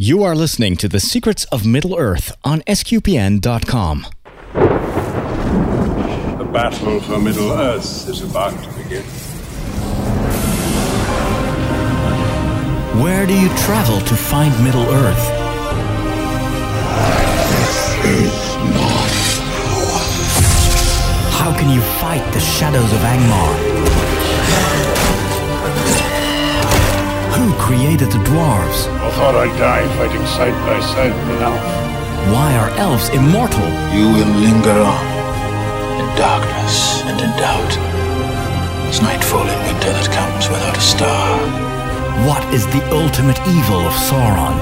You are listening to The Secrets of Middle Earth on SQPN.com. The battle for Middle Earth is about to begin. Where do you travel to find Middle Earth? How can you fight the shadows of Angmar? Who created the dwarves? I thought I'd die fighting side by side with an elf. Why are elves immortal? You will linger on in darkness and in doubt. As nightfall in winter that comes without a star. What is the ultimate evil of Sauron?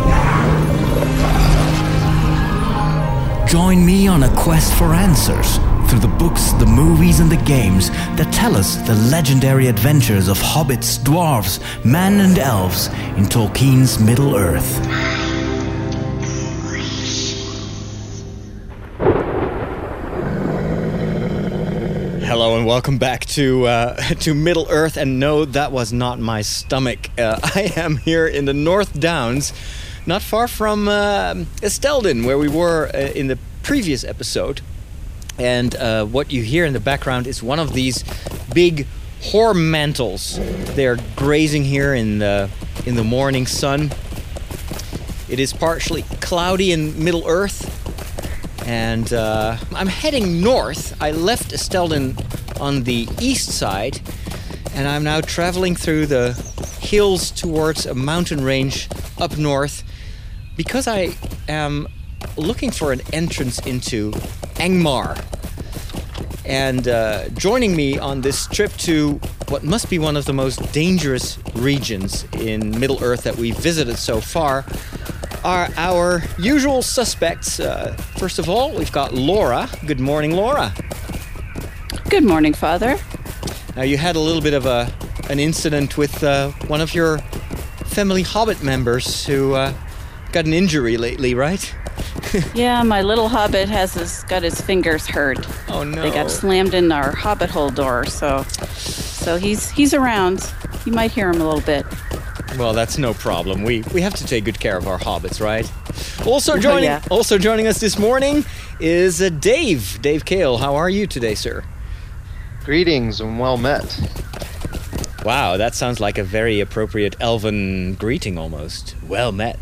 Join me on a quest for answers through the books, the movies, and the games that tell us the legendary adventures of hobbits, dwarves, men, and elves in Tolkien's Middle Earth. Hello and welcome back to uh, to Middle Earth. And no, that was not my stomach. Uh, I am here in the North Downs, not far from uh, where we were uh, in the previous episode. And uh, what you hear in the background is one of these big whore mantles. They're grazing here in the in the morning sun. It is partially cloudy in Middle Earth, and uh, I'm heading north. I left Esteldín on the east side, and I'm now traveling through the hills towards a mountain range up north because I am looking for an entrance into Angmar. And uh, joining me on this trip to what must be one of the most dangerous regions in Middle Earth that we've visited so far are our usual suspects. Uh, first of all, we've got Laura. Good morning, Laura. Good morning, Father. Now, you had a little bit of a an incident with uh, one of your family Hobbit members who uh, got an injury lately, right? yeah, my little hobbit has his, got his fingers hurt. Oh no! They got slammed in our hobbit hole door, so so he's he's around. You might hear him a little bit. Well, that's no problem. We we have to take good care of our hobbits, right? Also joining yeah. also joining us this morning is uh, Dave. Dave Kale. How are you today, sir? Greetings and well met. Wow, that sounds like a very appropriate elven greeting almost. Well met.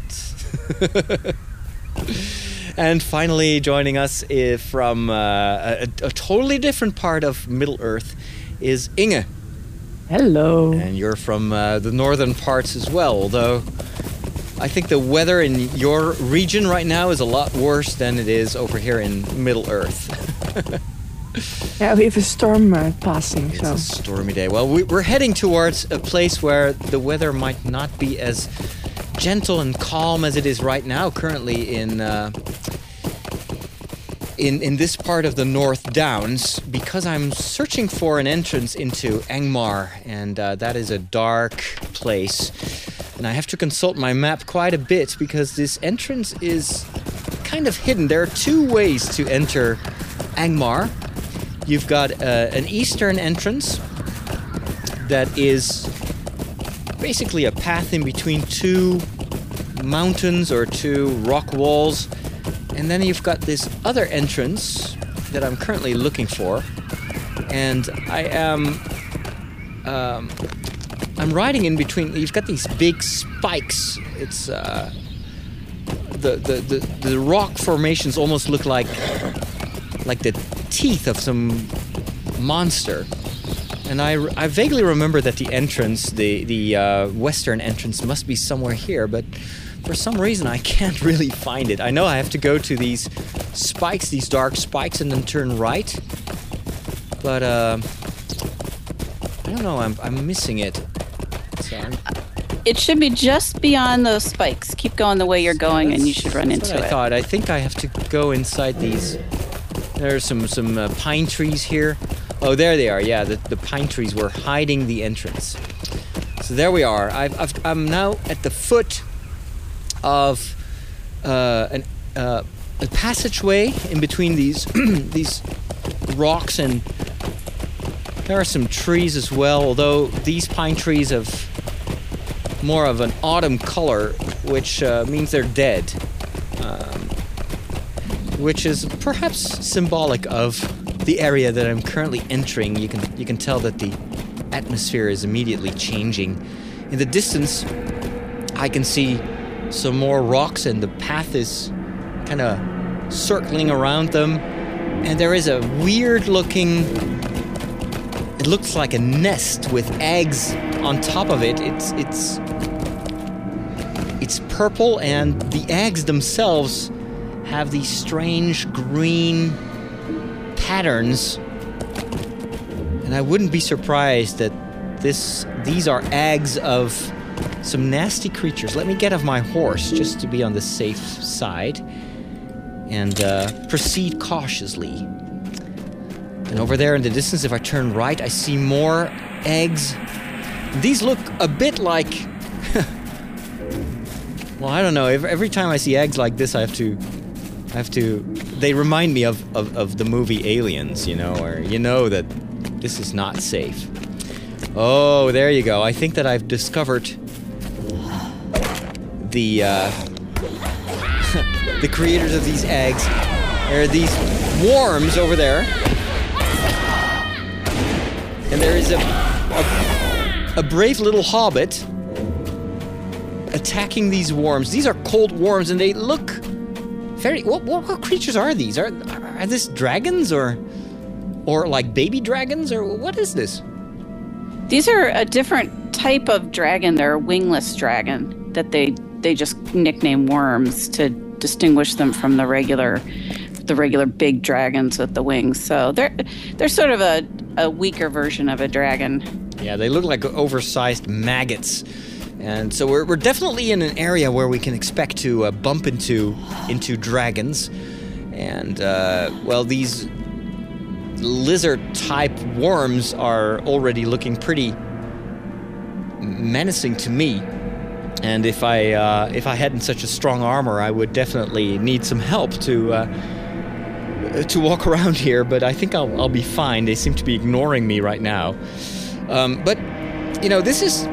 and finally, joining us is from uh, a, a totally different part of Middle Earth is Inge. Hello. And you're from uh, the northern parts as well, although I think the weather in your region right now is a lot worse than it is over here in Middle Earth. yeah, we have a storm uh, passing. It's so. a stormy day. Well, we, we're heading towards a place where the weather might not be as gentle and calm as it is right now, currently in uh, in in this part of the North Downs, because I'm searching for an entrance into Angmar, and uh, that is a dark place, and I have to consult my map quite a bit because this entrance is kind of hidden. There are two ways to enter Angmar. You've got uh, an eastern entrance that is basically a path in between two mountains or two rock walls. And then you've got this other entrance that I'm currently looking for. And I am. Um, I'm riding in between. You've got these big spikes. It's. Uh, the, the, the, the rock formations almost look like like the teeth of some monster and I, I vaguely remember that the entrance, the the uh, western entrance, must be somewhere here, but for some reason I can't really find it. I know I have to go to these spikes, these dark spikes, and then turn right, but uh, I don't know. I'm I'm missing it. So I'm, It should be just beyond those spikes. Keep going the way you're going, and you should run that's into what I it. thought. I think I have to go inside these. There are some some uh, pine trees here. Oh, there they are. Yeah, the, the pine trees were hiding the entrance. So there we are. I've, I'm now at the foot of uh, an, uh, a passageway in between these these rocks, and there are some trees as well. Although these pine trees have more of an autumn color, which uh, means they're dead. Um, which is perhaps symbolic of the area that I'm currently entering. You can you can tell that the atmosphere is immediately changing. In the distance, I can see some more rocks, and the path is kind of circling around them. And there is a weird looking. It looks like a nest with eggs on top of it. It's it's it's purple, and the eggs themselves have these strange green patterns. And I wouldn't be surprised that this these are eggs of some nasty creatures. Let me get off my horse just to be on the safe side and uh, proceed cautiously. And over there in the distance, if I turn right, I see more eggs. These look a bit like. well, I don't know. Every, time I see eggs like this, I have to. I have to. They remind me of, of, of the movie Aliens, you know, where you know that this is not safe. Oh, there you go. I think that I've discovered the uh, the creators of these eggs. There are these worms over there, and there is a a, a brave little hobbit attacking these worms. These are cold worms, and they look very. What, what, what creatures are these? Are are this dragons or or like baby dragons or what is this? These are a different type of dragon. They're a wingless dragon that they they just nickname worms to distinguish them from the regular the regular big dragons with the wings. So they're they're sort of a, a weaker version of a dragon. Yeah, they look like oversized maggots. And so we're, we're definitely in an area where we can expect to uh, bump into into dragons. And uh, well, these lizard type worms are already looking pretty menacing to me. And if I uh, if I hadn't such a strong armor, I would definitely need some help to uh, to walk around here. But I think I'll I'll be fine. They seem to be ignoring me right now. Um, but you know, this is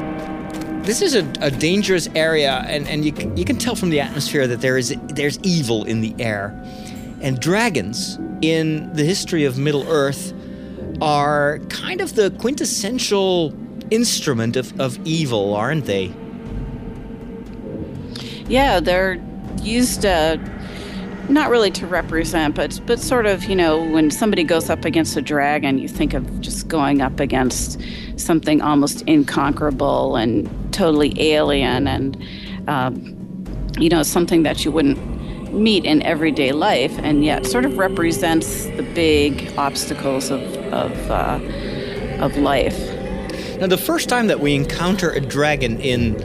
this is a, a, dangerous area, and, and you, you can tell from the atmosphere that there is there's evil in the air. And dragons in the history of Middle Earth are kind of the quintessential instrument of, of evil, aren't they? Yeah, they're used uh, not really to represent, but but sort of, you know, when somebody goes up against a dragon, you think of just going up against something almost inconquerable and totally alien, and um, you know, something that you wouldn't meet in everyday life, and yet sort of represents the big obstacles of of uh, of life. Now, the first time that we encounter a dragon in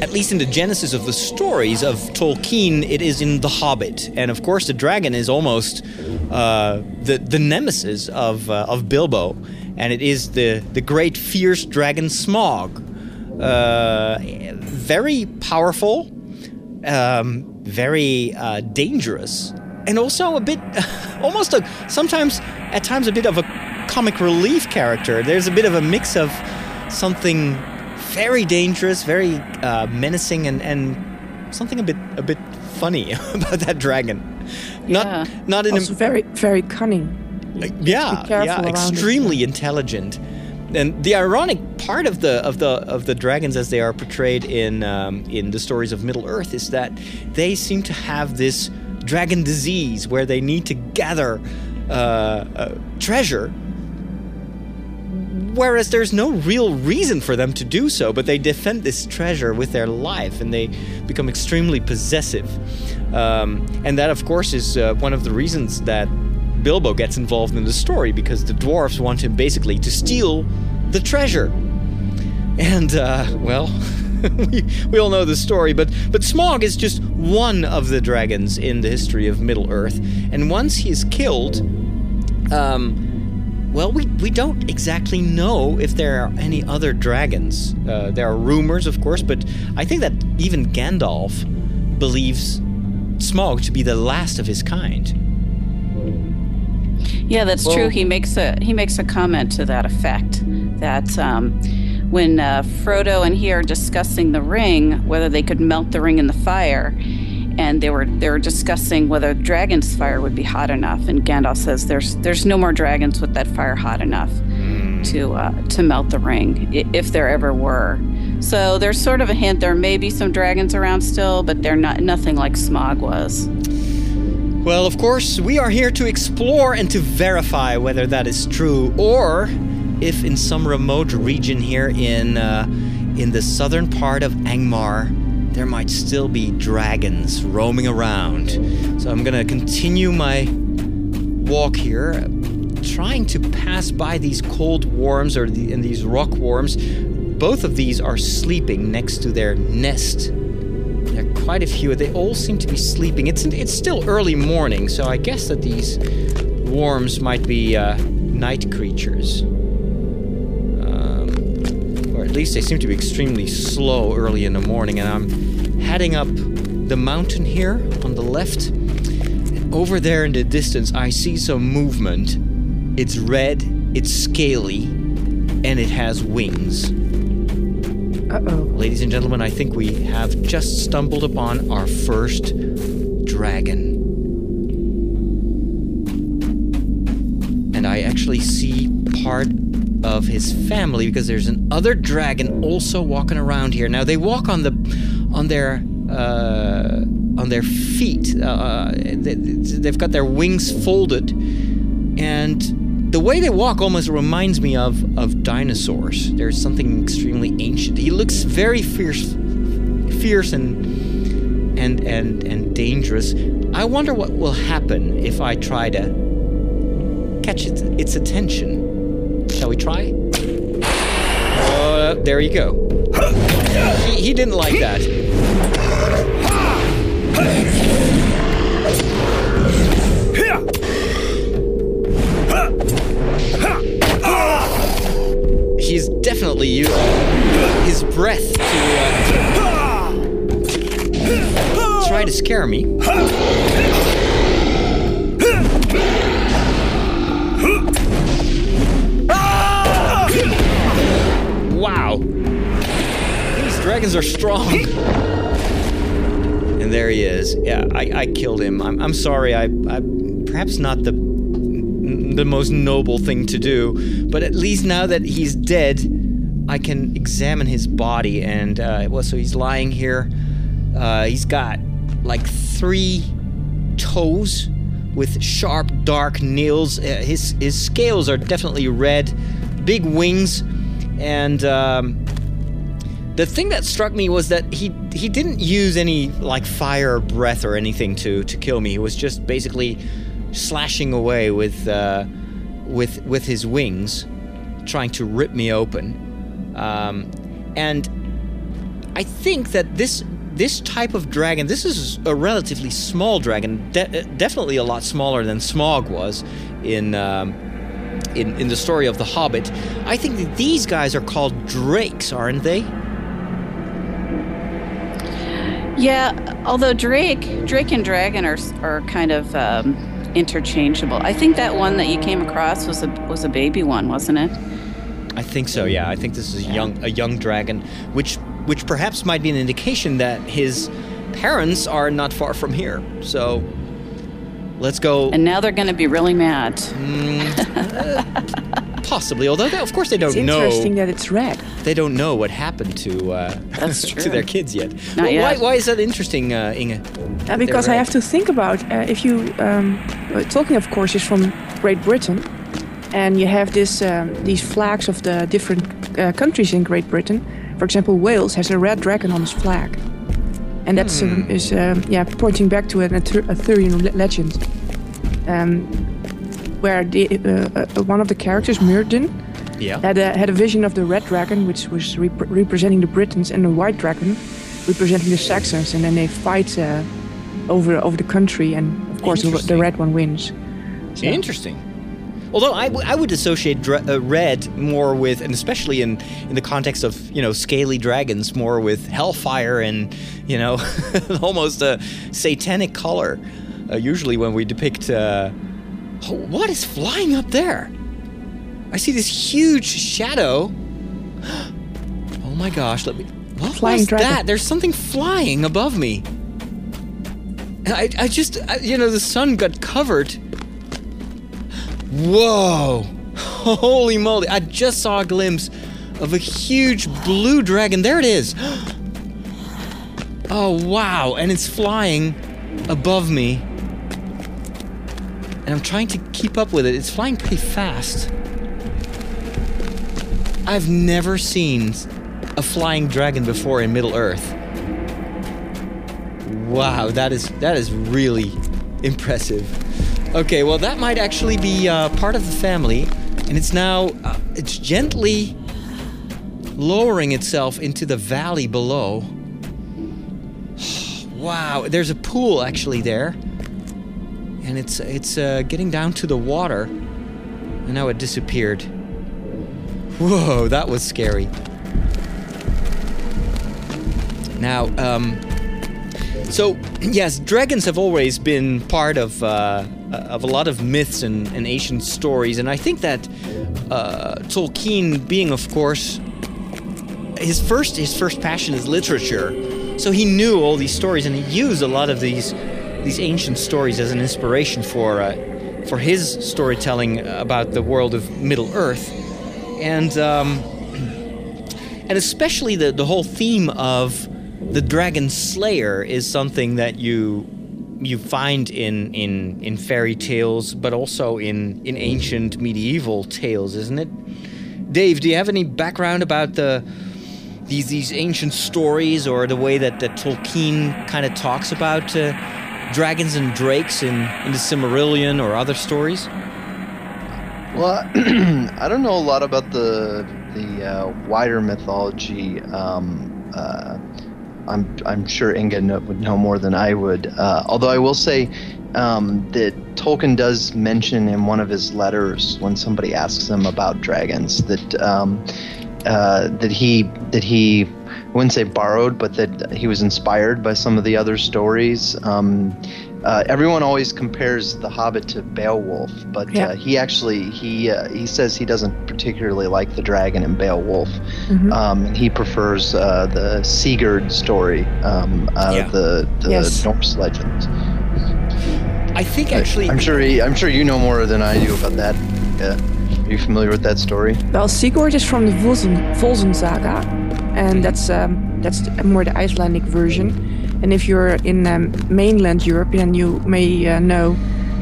at least in the genesis of the stories of Tolkien, it is in The Hobbit, and of course, the dragon is almost uh, the the nemesis of uh, of Bilbo, and it is the the great fierce dragon Smaug, uh, very powerful, um, very uh, dangerous, and also a bit, almost a sometimes at times a bit of a comic relief character. There's a bit of a mix of something very dangerous, very uh, menacing, and, and something a bit a bit funny about that dragon. Not Yeah. not in Also very, very cunning. a, yeah yeah around it, extremely intelligent. And the ironic part of the of the of the dragons as they are portrayed in um, in the stories of Middle Earth is that they seem to have this dragon disease where they need to gather uh, uh, treasure whereas there's no real reason for them to do so, but they defend this treasure with their life and they become extremely possessive. Um, and that, of course, is uh, one of the reasons that Bilbo gets involved in the story because the dwarves want him basically to steal the treasure. And, uh, well. we, we all know the story, but but Smaug is just one of the dragons in the history of Middle Earth, and once he is killed, um, well, we, we don't exactly know if there are any other dragons. Uh, there are rumors, of course, but I think that even Gandalf believes Smaug to be the last of his kind. Yeah, that's Well- true. He makes a he makes a comment to that effect that um, when uh, Frodo and he are discussing the ring, whether they could melt the ring in the fire, and they were they were discussing whether dragon's fire would be hot enough. And Gandalf says, "There's there's no more dragons with that fire hot enough to uh, to melt the ring, if there ever were." So there's sort of a hint there may be some dragons around still, but they're not nothing like Smaug was. Well, of course, we are here to explore and to verify whether that is true, or if in some remote region here in uh, in the southern part of Angmar, there might still be dragons roaming around. So I'm gonna continue my walk here, trying to pass by these cold worms or the, and these rock worms. Both of these are sleeping next to their nest. There are quite a few. They all seem to be sleeping. It's it's still early morning, so I guess that these worms might be uh, night creatures. Least they seem to be extremely slow early in the morning. And I'm heading up the mountain here on the left. And over there in the distance, I see some movement. It's red, it's scaly, and it has wings. Uh oh. Ladies and gentlemen, I think we have just stumbled upon our first dragon. And I actually see part of his family because there's an other dragon also walking around here. Now they walk on the on their uh, on their feet. Uh, they, they've got their wings folded, and the way they walk almost reminds me of of dinosaurs. There's something extremely ancient. He looks very fierce, fierce and and and and dangerous. I wonder what will happen if I try to catch its, its attention. Shall we try? Uh, there you go. He, he didn't like that. He's definitely using his breath to uh, try to scare me. Dragons are strong. And there he is. Yeah, I, I killed him. I'm, I'm sorry. I, I perhaps not the the most noble thing to do, but at least now that he's dead, I can examine his body. And uh, well, so he's lying here. Uh, he's got like three toes with sharp, dark nails. Uh, his his scales are definitely red, big wings, and um, the thing that struck me was that he he didn't use any like fire or breath or anything to to kill me. He was just basically slashing away with uh, with with his wings, trying to rip me open. Um, and I think that this this type of dragon, this is a relatively small dragon, de- definitely a lot smaller than Smaug was in. Um, in, in the story of The Hobbit, I think that these guys are called drakes, aren't they? Yeah, although Drake, Drake and Dragon are are kind of um, interchangeable. I think that one that you came across was a was a baby one, wasn't it? I think so. Yeah, I think this is a young a young dragon, which which perhaps might be an indication that his parents are not far from here. So let's go. And now they're going to be really mad. possibly, although they, of course they don't know. interesting that it's red. They don't know what happened to uh, That's to their kids yet. Not Well, yet. Why, why is that interesting, uh, Inge? Uh, because I have to think about uh, if you um, uh, talking of course is from Great Britain, and you have this um, these flags of the different uh, countries in Great Britain. For example, Wales has a red dragon on its flag, and that's um, is um, yeah pointing back to an Arthurian legend, um, where the, uh, uh, one of the characters, Myrddin, Yeah. had a, had a vision of the red dragon, which was rep- representing the Britons, and the white dragon, representing the Saxons, and then they fight uh, over over the country, and of course the, the red one wins. So- Interesting. Although I, w- I would associate uh, red more with, and especially in, in the context of you know scaly dragons, more with hellfire and you know almost a satanic color. Uh, usually when we depict, uh, oh, what is flying up there? I see this huge shadow. Oh my gosh, let me. What Flying was dragon. that? There's something flying above me. I, I just, I, you know, the sun got covered. Whoa! Holy moly! I just saw a glimpse of a huge blue dragon. There it is. Oh wow! And it's flying above me. And I'm trying to keep up with it. It's flying pretty fast. I've never seen a flying dragon before in Middle Earth. Wow, that is that is really impressive. Okay, well that might actually be uh, part of the family, and it's now uh, it's gently lowering itself into the valley below. Wow, there's a pool actually there, and it's it's uh, getting down to the water, and now it disappeared. Whoa, that was scary. Now, um, so yes, dragons have always been part of uh, of a lot of myths and, and ancient stories, and I think that uh, Tolkien, being of course his first his first passion is literature, so he knew all these stories, and he used a lot of these these ancient stories as an inspiration for uh, for his storytelling about the world of Middle Earth, and um, and especially the the whole theme of the dragon slayer is something that you you find in in in fairy tales, but also in in ancient medieval tales, isn't it? Dave, do you have any background about the these these ancient stories or the way that, that Tolkien kind of talks about uh, dragons and drakes in, in the Silmarillion or other stories? Well, I don't know a lot about the the uh, wider mythology. Um, uh, I'm I'm sure Inga would know more than I would. Uh, although I will say um, that Tolkien does mention in one of his letters when somebody asks him about dragons that um, uh, that he that he wouldn't say borrowed, but that he was inspired by some of the other stories. Um, uh, everyone always compares The Hobbit to Beowulf, but Yeah. uh, he actually he uh, he says he doesn't particularly like the dragon in Beowulf. Mhm. Um, he prefers uh, the Sigurd story um, out Yeah. of the, the Yes. Norse legend. I think actually. I'm sure he, I'm sure you know more than I do about that. Yeah. Are you familiar with that story? Well, Sigurd is from the Volsung, Volsung Saga, and that's um, that's more the Icelandic version. And if you're in um, mainland Europe, then you may uh, know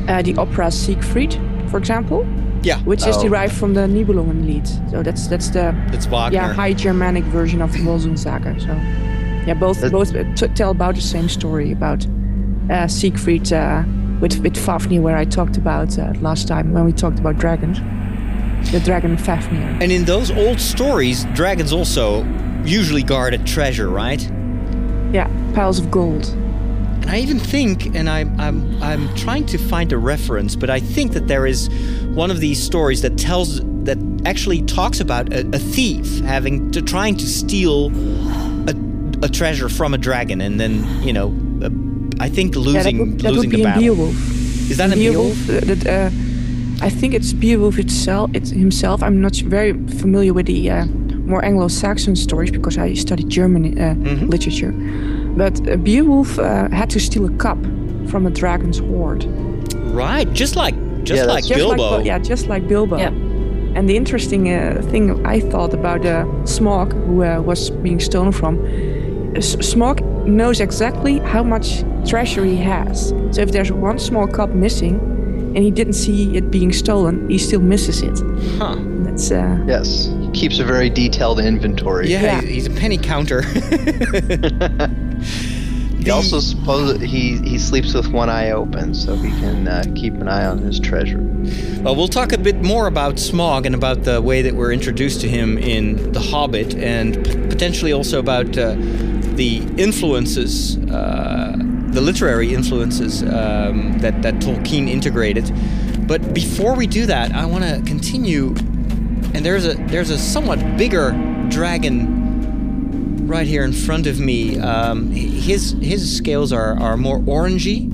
uh, the opera Siegfried, for example, Yeah, which is Oh. derived from the Nibelungenlied. So that's that's the it's yeah High Germanic version of the Volsung Saga. So yeah, both That- both uh, t- tell about the same story about uh, Siegfried uh, with with Fafnir, where I talked about uh, last time when we talked about dragons. The dragon Fafnir. And in those old stories, dragons also usually guard a treasure, right? Yeah, piles of gold. And I even think, and I'm, I'm, I'm trying to find a reference, but I think that there is one of these stories that tells, that actually talks about a, a thief having to, trying to steal a, a treasure from a dragon and then, you know, uh, I think yeah, that losing, would, that would be the battle. Beowulf. Is that in Beowulf? Beowulf? uh, that, uh, I think it's Beowulf itself. It's himself. I'm not very familiar with the uh, more Anglo-Saxon stories because I studied German uh, Mm-hmm. literature. But uh, Beowulf uh, had to steal a cup from a dragon's hoard. Right, just like, just Yeah, like Just Bilbo. Like, yeah, just like Bilbo. Yeah. And the interesting uh, thing I thought about uh, Smaug, who uh, was being stolen from, S- Smaug knows exactly how much treasure he has. So if there's one small cup missing, and he didn't see it being stolen, he still misses it. Huh. That's uh, Yes. He keeps a very detailed inventory. Yeah, Yeah. He's, he's a penny counter. He also suppose he he sleeps with one eye open, so he can uh, keep an eye on his treasure. Well, we'll talk a bit more about Smaug and about the way that we're introduced to him in The Hobbit, and p- potentially also about uh, the influences, uh, the literary influences um, that that Tolkien integrated. But before we do that, I want to continue. And there's a there's a somewhat bigger dragon right here in front of me. Um, his his scales are are more orangey.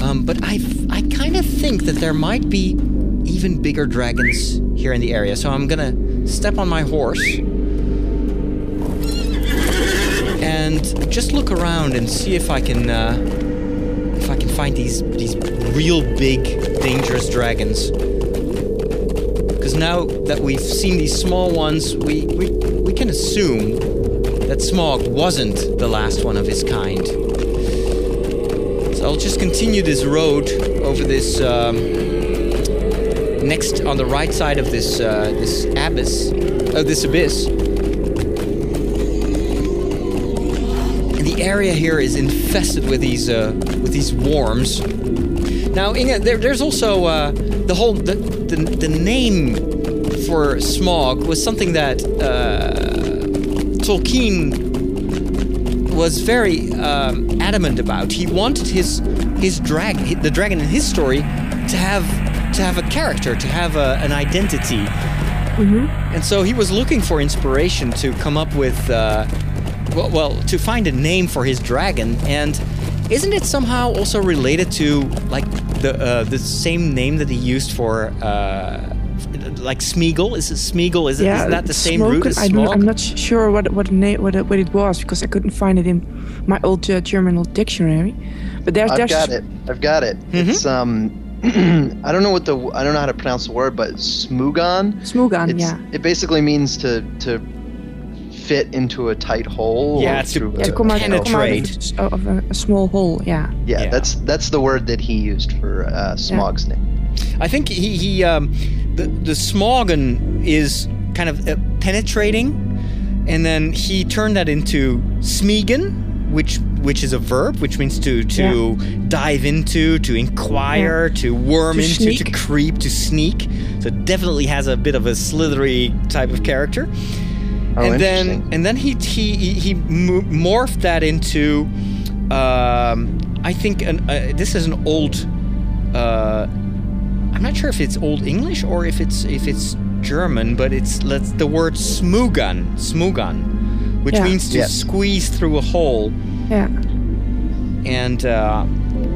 Um, but I, I kind of think that there might be even bigger dragons here in the area. So I'm gonna step on my horse and just look around and see if I can uh, if I can find these these real big dangerous dragons. Because now that we've seen these small ones, we, we we can assume that Smaug wasn't the last one of his kind. So I'll just continue this road over this. Um, next on the right side of this uh, this abyss, uh, this abyss. The area here is infested with these uh, with these worms. Now, Inge, there, there's also uh, the whole the, the the name for Smaug was something that uh, Tolkien was very um, adamant about. He wanted his his drag the dragon in his story to have to have a character, to have a, an identity. And so he was looking for inspiration to come up with, uh, well, well, to find a name for his dragon. And isn't it somehow also related to like the uh, the same name that he used for? Uh, like Smeagol, is it Smeagol? Is, it, is that the same smoke, root as I Smaug? don't, I'm not sure what what name what, it- what it was because I couldn't find it in my old uh, German dictionary. But there's I've there's got it. I've got it. Mm-hmm. It's um, I don't know what the I don't know how to pronounce the word, but smugon. Smugan, It's, yeah. It basically means to to fit into a tight hole. Yeah, or to- through Yeah, a- come out, come out penetrate. of, s- of a, a small hole. Yeah. yeah, Yeah. that's that's the word that he used for uh, Smaug's name. I think he, he um, the the Smogon is kind of uh, penetrating, and then he turned that into Smeagol, which which is a verb, which means to to dive into, to inquire, to worm To into, to creep, to sneak. So it definitely has a bit of a slithery type of character. Oh, and then and then he he he he morphed that into um, I think an, uh, this is an old uh, I'm not sure if it's old English or if it's if it's German but it's let's the word smugan smugan which Yeah. means to Yes. squeeze through a hole Yeah. and uh,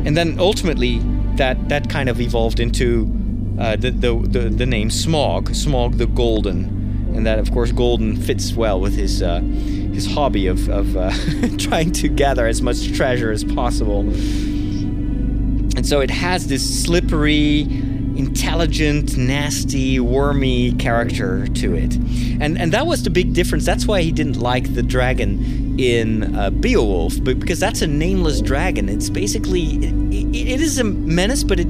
and then ultimately that that kind of evolved into uh, the, the the the name Smaug, Smaug the Golden, and that of course Golden fits well with his uh, his hobby of of uh, trying to gather as much treasure as possible. And so it has this slippery, intelligent, nasty, wormy character to it. And and that was the big difference. That's why he didn't like the dragon in uh, Beowulf, but because that's a nameless dragon. It's basically it, it is a menace, but it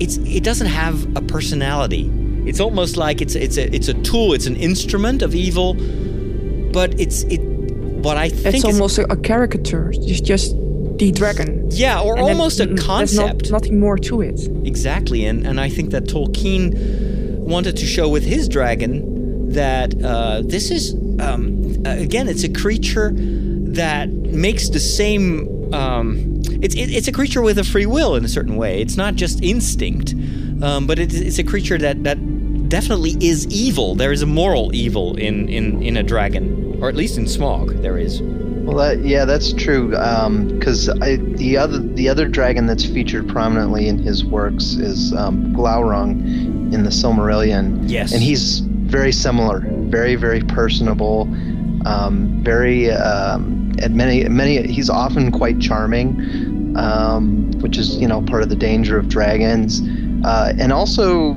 it's it doesn't have a personality. It's almost like it's it's a it's a tool. It's an instrument of evil, but it's it. What I think It's is almost a, caricature. It's just the dragon. yeah, or And almost a concept. There's not, nothing more to it. Exactly, and and I think that Tolkien wanted to show with his dragon that uh, this is um, again, it's a creature that makes the same. Um, it's it, it's a creature with a free will in a certain way. It's not just instinct, um, but it, it's a creature that that definitely is evil. There is a moral evil in in in a dragon, or at least in Smaug, there is. Well, that, yeah, that's true. Because the other the other dragon that's featured prominently in his works is um, Glaurung in the Silmarillion. Yes. and he's very similar, very very personable, um, very um, and many many. He's often quite charming, um, which is you know part of the danger of dragons, uh, and also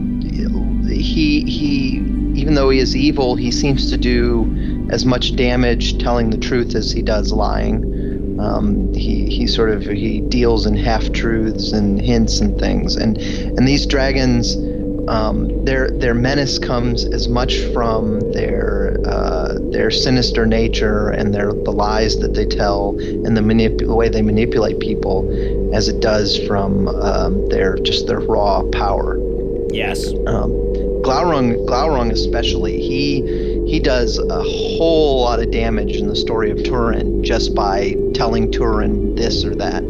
he he even though he is evil, he seems to do as much damage telling the truth as he does lying. Um, he he sort of he deals in half truths and hints and things, and and these dragons, um, their their menace comes as much from their uh, their sinister nature and their the lies that they tell and the manip- the way they manipulate people, as it does from um, their just their raw power. Yes. Um, Glaurung, Glaurung especially, he he does a whole lot of damage in the story of Turin just by telling Turin this or that.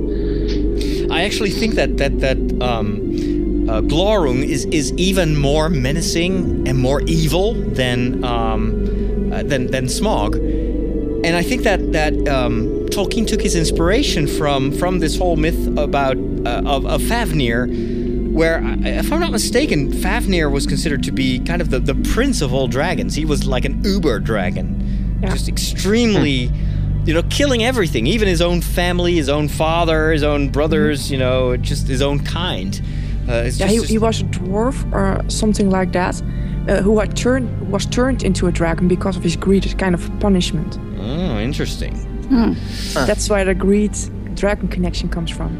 I actually think that that that um, uh, Glaurung is is even more menacing and more evil than um, uh, than than Smaug, and I think that that um, Tolkien took his inspiration from from this whole myth about uh, of, of Fafnir, where if I'm not mistaken, Fafnir was considered to be kind of the, the prince of all dragons. He was like an uber dragon, Yeah. just extremely you know, killing everything, even his own family, his own father, his own brothers, you know, just his own kind. Uh, it's Yeah, just- he, he was a dwarf or something like that, uh, who had turned was turned into a dragon because of his greed, as kind of punishment. oh, interesting. That's where the greed dragon connection comes from.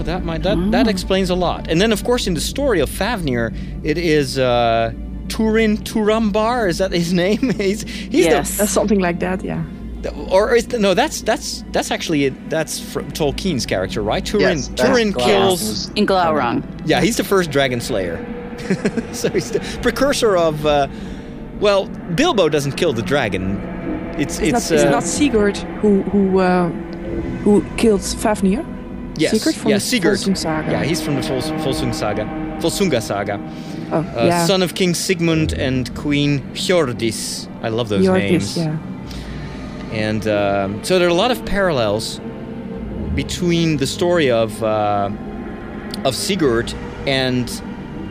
Oh, that might that that explains a lot. And then, of course, in the story of Fafnir, it is uh, Turin Turambar. Is that his name? he's he's Yes. That's something like that, yeah. or is the, no? That's that's that's actually that's from Tolkien's character, right? Turin Yes, Turin Glass. kills. In Glaurung. Yeah, he's the first dragon slayer. so he's the precursor of. Uh, well, Bilbo doesn't kill the dragon. It's It's, it's, not, it's uh, not Sigurd who who uh, who killed Fafnir. Yes, Sigurd from yeah, the Sigurd. Volsung saga. Yeah, he's from the Vol- Volsung saga, Volsunga saga. Oh, Uh, yeah. Son of King Sigmund and Queen Hjordis. I love those Hjordis, names. yeah. And um, so there are a lot of parallels between the story of uh, of Sigurd and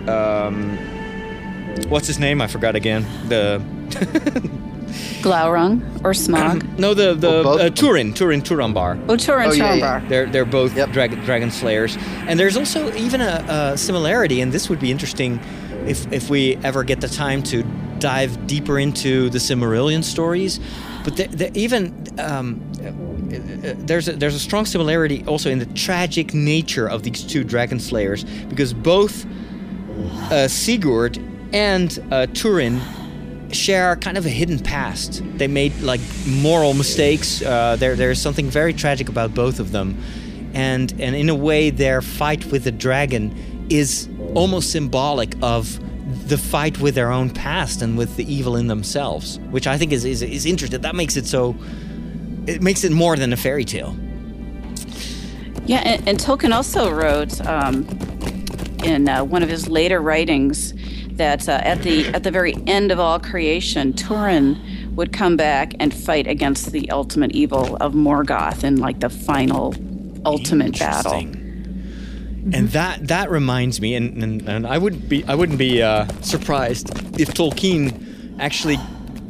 um, what's his name? I forgot again. The Glaurung or Smaug. no, the the Well, both uh, of. Turin, Turin, Turambar. oh, Turin Oh, yeah, yeah. Turambar. They're they're both Yep. dragon dragon slayers, and there's also even a, a similarity, and this would be interesting if if we ever get the time to dive deeper into the Silmarillion stories. But the, the, even um, uh, there's a, there's a strong similarity also in the tragic nature of these two dragon slayers because both uh, Sigurd and uh, Turin share kind of a hidden past. They made like moral mistakes. Uh, there, there's something very tragic about both of them, and and in a way, their fight with the dragon is almost symbolic of the fight with their own past and with the evil in themselves, which I think is is, is interesting. That makes it so. It makes it more than a fairy tale. Yeah, and, and Tolkien also wrote um, in uh, one of his later writings that uh, at the at the very end of all creation, Turin would come back and fight against the ultimate evil of Morgoth in like the final ultimate battle. Interesting. And that that reminds me, and, and, and I wouldn't be I wouldn't be uh, surprised if Tolkien actually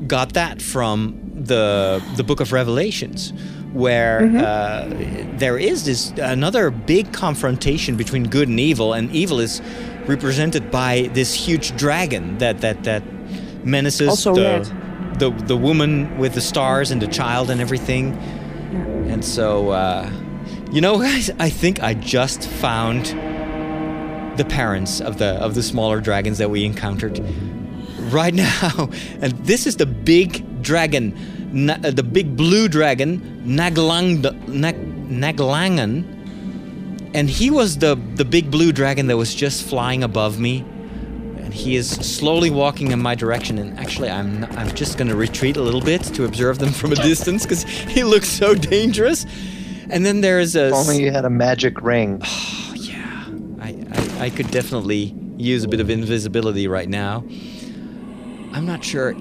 got that from the the Book of Revelations, where uh, there is this another big confrontation between good and evil, and evil is represented by this huge dragon that that that menaces Also the, red. the the woman with the stars and the child and everything. And so, uh, you know, guys, I think I just found the parents of the of the smaller dragons that we encountered right now, and this is the big dragon, na- uh, the big blue dragon, Naglang, Nag, Naglangan, and he was the the big blue dragon that was just flying above me. And he is slowly walking in my direction, and actually, I'm I'm just gonna retreat a little bit to observe them from a distance because he looks so dangerous. And then there's a If only you had a magic ring. Oh, yeah, I, I, I could definitely use a bit of invisibility right now. I'm not sure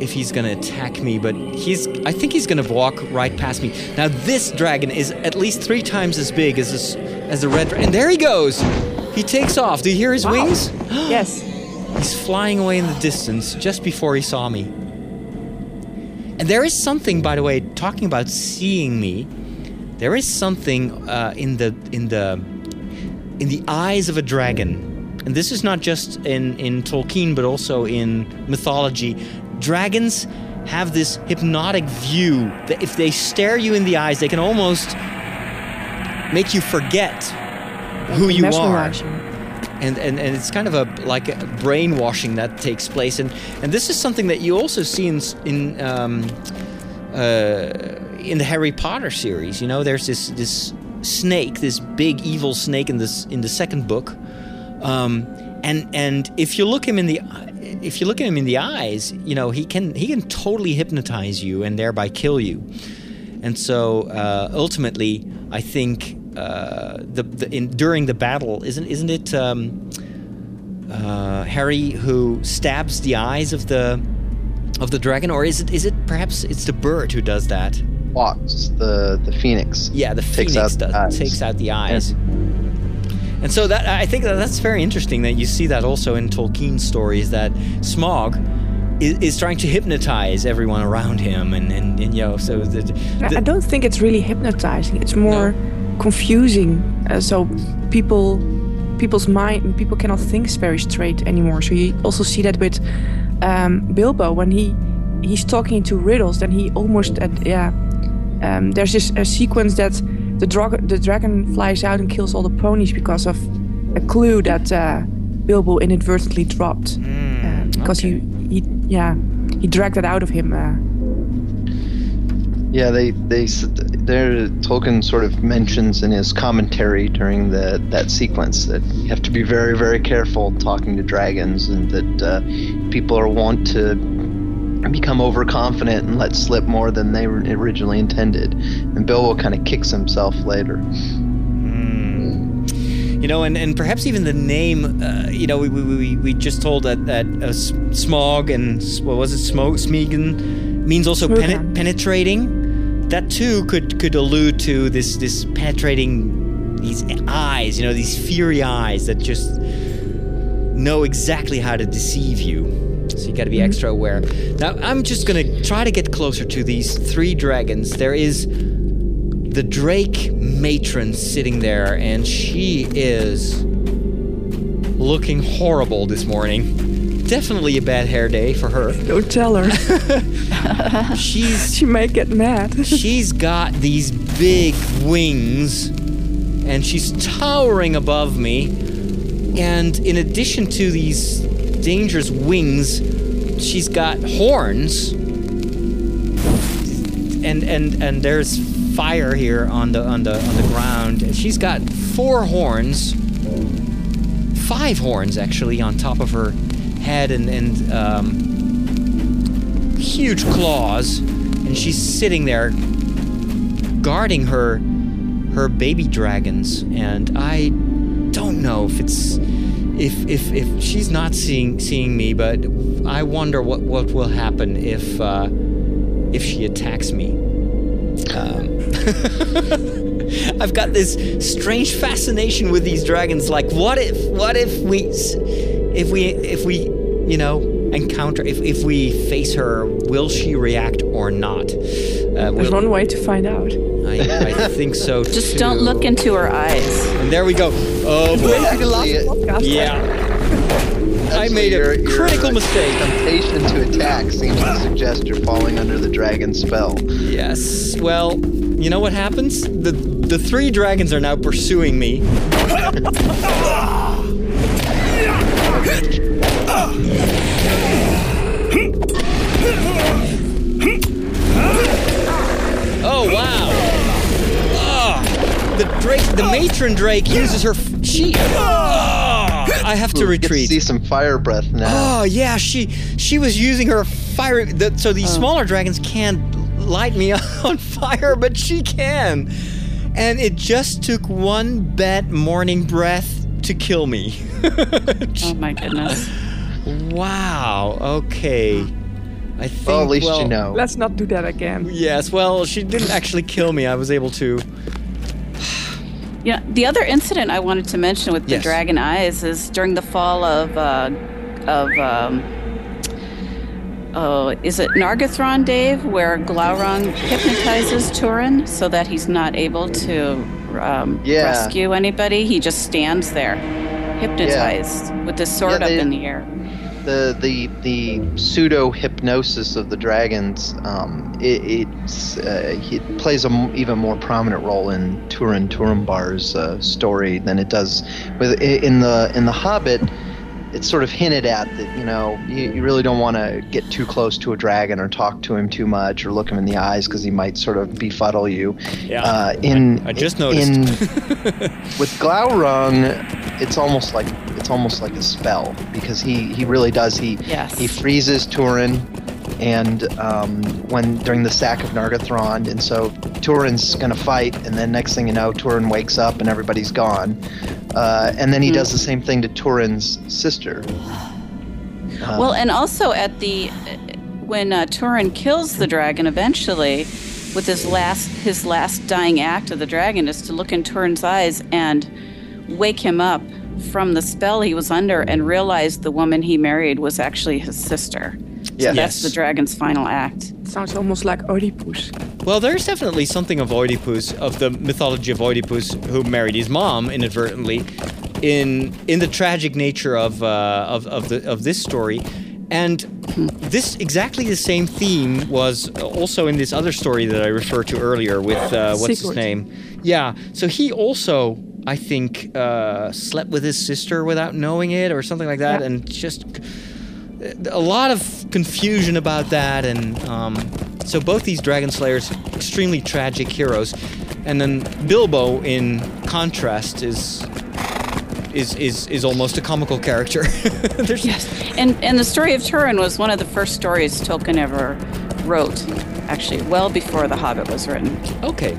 if he's gonna attack me, but he's. I think he's gonna walk right past me. Now this dragon is at least three times as big as this, as the red. dra- And there he goes. He takes off. Do you hear his wings? yes. He's flying away in the distance just before he saw me. And there is something, by the way, talking about seeing me. There is something uh, in the in the in the eyes of a dragon, and this is not just in in Tolkien, but also in mythology. Dragons have this hypnotic view that if they stare you in the eyes, they can almost make you forget who you are. and, and and it's kind of a like a brainwashing that takes place. And and this is something that you also see in in um, uh, in the Harry Potter series. You know there's this this snake this big evil snake in this in the second book. Um, and and if you look him in the if you look at him in the eyes you know he can he can totally hypnotize you and thereby kill you and so uh, ultimately, I think uh, the, the in, during the battle isn't isn't it um, uh, Harry who stabs the eyes of the of the dragon, or is it is it perhaps it's the bird who does that? Fawkes the the phoenix. Yeah, the Takes phoenix out does takes out the eyes. And so that I think that that's very interesting that you see that also in Tolkien's stories that Smaug is, is trying to hypnotize everyone around him, and and, and you know, so the, the, I don't think it's really hypnotizing. It's more confusing. Uh, so people, people's mind, people cannot think very straight anymore. So you also see that with um, Bilbo when he he's talking into riddles. Then he almost, uh, yeah. Um, there's this a sequence that the, dra- the dragon flies out and kills all the ponies because of a clue that uh, Bilbo inadvertently dropped. uh, because he, he, yeah, he dragged that out of him. Uh, Yeah, they they s- there Tolkien sort of mentions in his commentary during the that sequence that you have to be very very careful talking to dragons and that uh, people are wont to become overconfident and let slip more than they originally intended. And Bilbo kind of kicks himself later. you know, and, and perhaps even the name, uh, you know, we, we, we, we just told that that uh, Smaug and what was it, Smaug, Smeagol means also pene- penetrating. That too could could allude to this this penetrating these eyes, you know, these fiery eyes that just know exactly how to deceive you. So you got to be extra aware. Now I'm just gonna try to get closer to these three dragons. There is the Drake matron sitting there, and she is looking horrible this morning. Definitely a bad hair day for her. don't tell her. She's she might get mad. she's got these big wings, and she's towering above me. And in addition to these dangerous wings, she's got horns. And and and there's fire here on the on the on the ground. She's got four horns, five horns actually on top of her head, and and um, huge claws. And she's sitting there guarding her her baby dragons. And I don't know if it's if if if she's not seeing seeing me, but I wonder what what will happen if uh, if she attacks me. Um, I've got this strange fascination with these dragons. Like, what if what if we if we if we you know encounter if if we face her, will she react or not? Uh, There's will- one way to find out. I, I think so too. Just don't look into her eyes. And there we go. Oh boy. Actually, Podcast. Yeah. I actually, made a your- your, critical uh, mistake. Temptation to attack seems to suggest you're falling under the dragon spell. Yes. Well, you know what happens? The the three dragons are now pursuing me. drake, the matron drake uses her. F- she. I have to Ooh, get retreat. see some fire breath now. Oh yeah, she she was using her fire. The, so these oh. smaller dragons can't light me on fire, but she can. And it just took one bad morning breath to kill me. Oh my goodness. wow. Okay. I think. well, at least well, you know. Let's not do that again. Yes. Well, she didn't actually kill me. I was able to. Yeah, the other incident I wanted to mention with the Yes. dragon eyes is during the fall of uh, of um, oh, is it Nargothrond, Dave, where Glaurung hypnotizes Turin so that he's not able to um, Yeah. rescue anybody. He just stands there, hypnotized, with his sword Yeah, they- up in the air. The the the pseudo hypnosis of the dragons um, it uh, it plays an even more prominent role in Turin Turambar's uh, story than it does with in the in the Hobbit. It's sort of hinted at that you know you, you really don't want to get too close to a dragon or talk to him too much or look him in the eyes because he might sort of befuddle you. Yeah. Uh, in I just in- noticed. with Glaurung, it's almost like it's almost like a spell because he he really does he Yes. he freezes Turin and um, when during the sack of Nargothrond and so Turin's gonna fight and then next thing you know Turin wakes up and everybody's gone uh, and then he does the same thing to Turin's sister. Uh, Well, and also at the when uh, Turin kills the dragon eventually, with his last his last dying act of the dragon is to look in Turin's eyes and wake him up from the spell he was under and realized the woman he married was actually his sister. Yeah. That's Yes. the dragon's final act. Sounds almost like Oedipus. Well, there's definitely something of Oedipus, of the mythology of Oedipus, who married his mom inadvertently, in in the tragic nature of uh, of of, the, of this story, and this exactly the same theme was also in this other story that I referred to earlier with uh, what's his name? Yeah. So he also. I think uh, slept with his sister without knowing it, or something like that, Yeah. and just a lot of confusion about that, and um, so both these dragon slayers, extremely tragic heroes, and then Bilbo, in contrast, is is is is almost a comical character. Yes, and and the story of Turin was one of the first stories Tolkien ever wrote, actually, well before The Hobbit was written. Okay.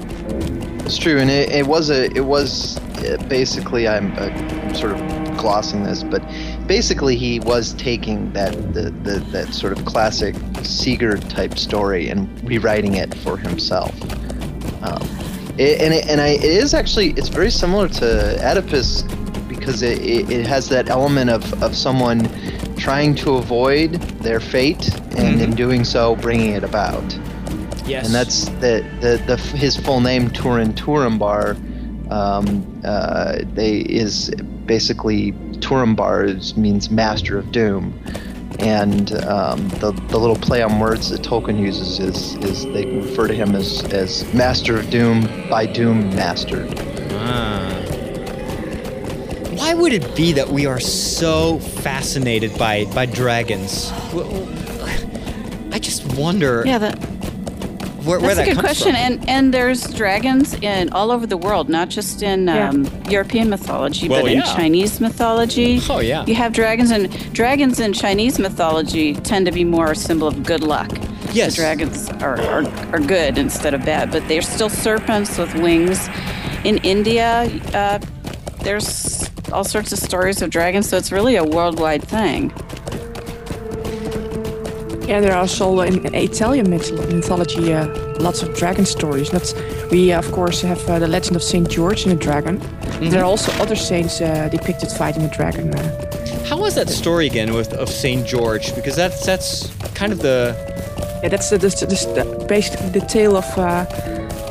It's true, and it, it was a it was basically I'm uh, sort of glossing this, but basically he was taking that the, the that sort of classic Sigurd type story and rewriting it for himself. Um, it, and it, and I, it is actually it's very similar to Oedipus because it, it, it has that element of, of someone trying to avoid their fate and in doing so bringing it about Yes. and that's the, the, the his full name Turin Turambar. Um, uh, they is basically Turambar means master of doom, and um, the the little play on words that Tolkien uses is is they refer to him as as master of doom by doom master. Ah. Why would it be that we are so fascinated by by dragons? I just wonder Yeah, that, where, where that's that a good comes question. from. And and there's dragons in all over the world, not just in Yeah. um, European mythology, Well, but in. Chinese mythology. Oh, yeah. You have dragons, and dragons in Chinese mythology tend to be more a symbol of good luck. Yes. The dragons are, are, are good instead of bad, but they're still serpents with wings. In India, uh, there's all sorts of stories of dragons, so it's really a worldwide thing. Yeah, there are also in Italian myth- mythology uh, lots of dragon stories. We of course have uh, the legend of Saint George and the dragon. There are also other saints uh, depicted fighting a dragon. Uh, How was that story again with of Saint George? Because that's that's kind of the yeah, that's the, the, the, the basically the tale of uh,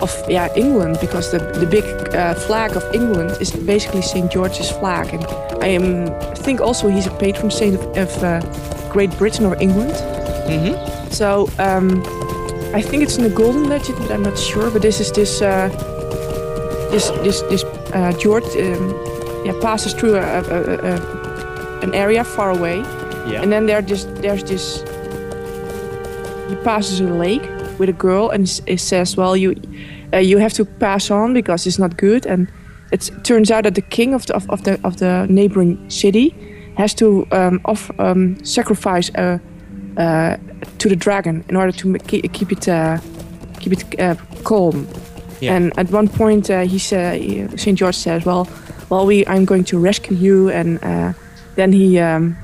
of yeah England because the the big uh, flag of England is basically Saint George's flag, and I am think also he's a patron saint of, of uh, Great Britain or England. So um, I think it's in the Golden Legend, but I'm not sure. But this is this uh, this this this uh, George um, yeah passes through a, a, a, a, an area far away, yeah. and then there just there's this. He passes a lake with a girl, and it says, "Well, you uh, you have to pass on because it's not good." And it turns out that the king of the of, of the of the neighboring city has to um, off, um, sacrifice uh, uh, to the dragon in order to ke- keep it uh, keep it uh, calm. Yeah. And at one point, uh, he said, Saint George says, "Well, well, we I'm going to rescue you." And uh, then he, um,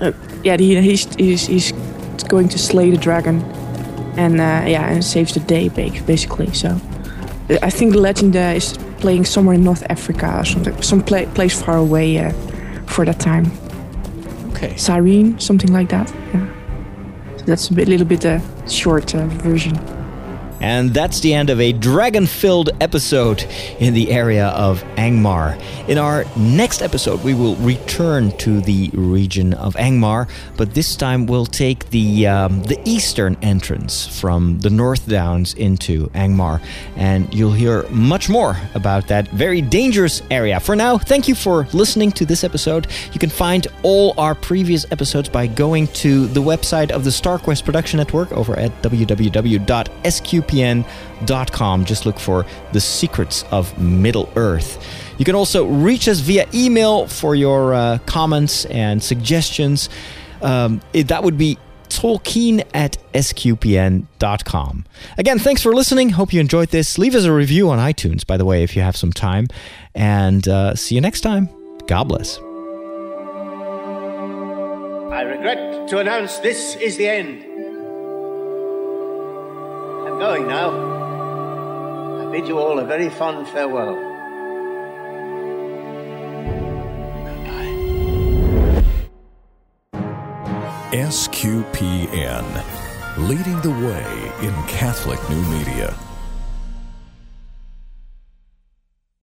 uh, yeah, he, he's, he's he's going to slay the dragon, and uh, yeah, and saves the day, basically. So, I think the legend uh, is playing somewhere in North Africa or something, some pla- place far away uh, for that time. Okay. Cyrene, something like that. Yeah. So that's a bit, little bit a short uh, version. And that's the end of a dragon filled episode in the area of Angmar. In our next episode, we will return to the region of Angmar, but this time we'll take the, um, the eastern entrance from the North Downs into Angmar. And you'll hear much more about that very dangerous area. For now, thank you for listening to this episode. You can find all our previous episodes by going to the website of the StarQuest Production Network over at www.sqpn.com. Just look for the secrets of Middle Earth. You can also reach us via email for your uh, comments and suggestions. Um, it- that would be Tolkien at sqpn.com. Again, thanks for listening. Hope you enjoyed this. Leave us a review on iTunes, by the way, if you have some time. And uh, see you next time. God bless. I regret to announce this is the end. Going now. I bid you all a very fond farewell. Goodbye. SQPN, leading the way in Catholic new media.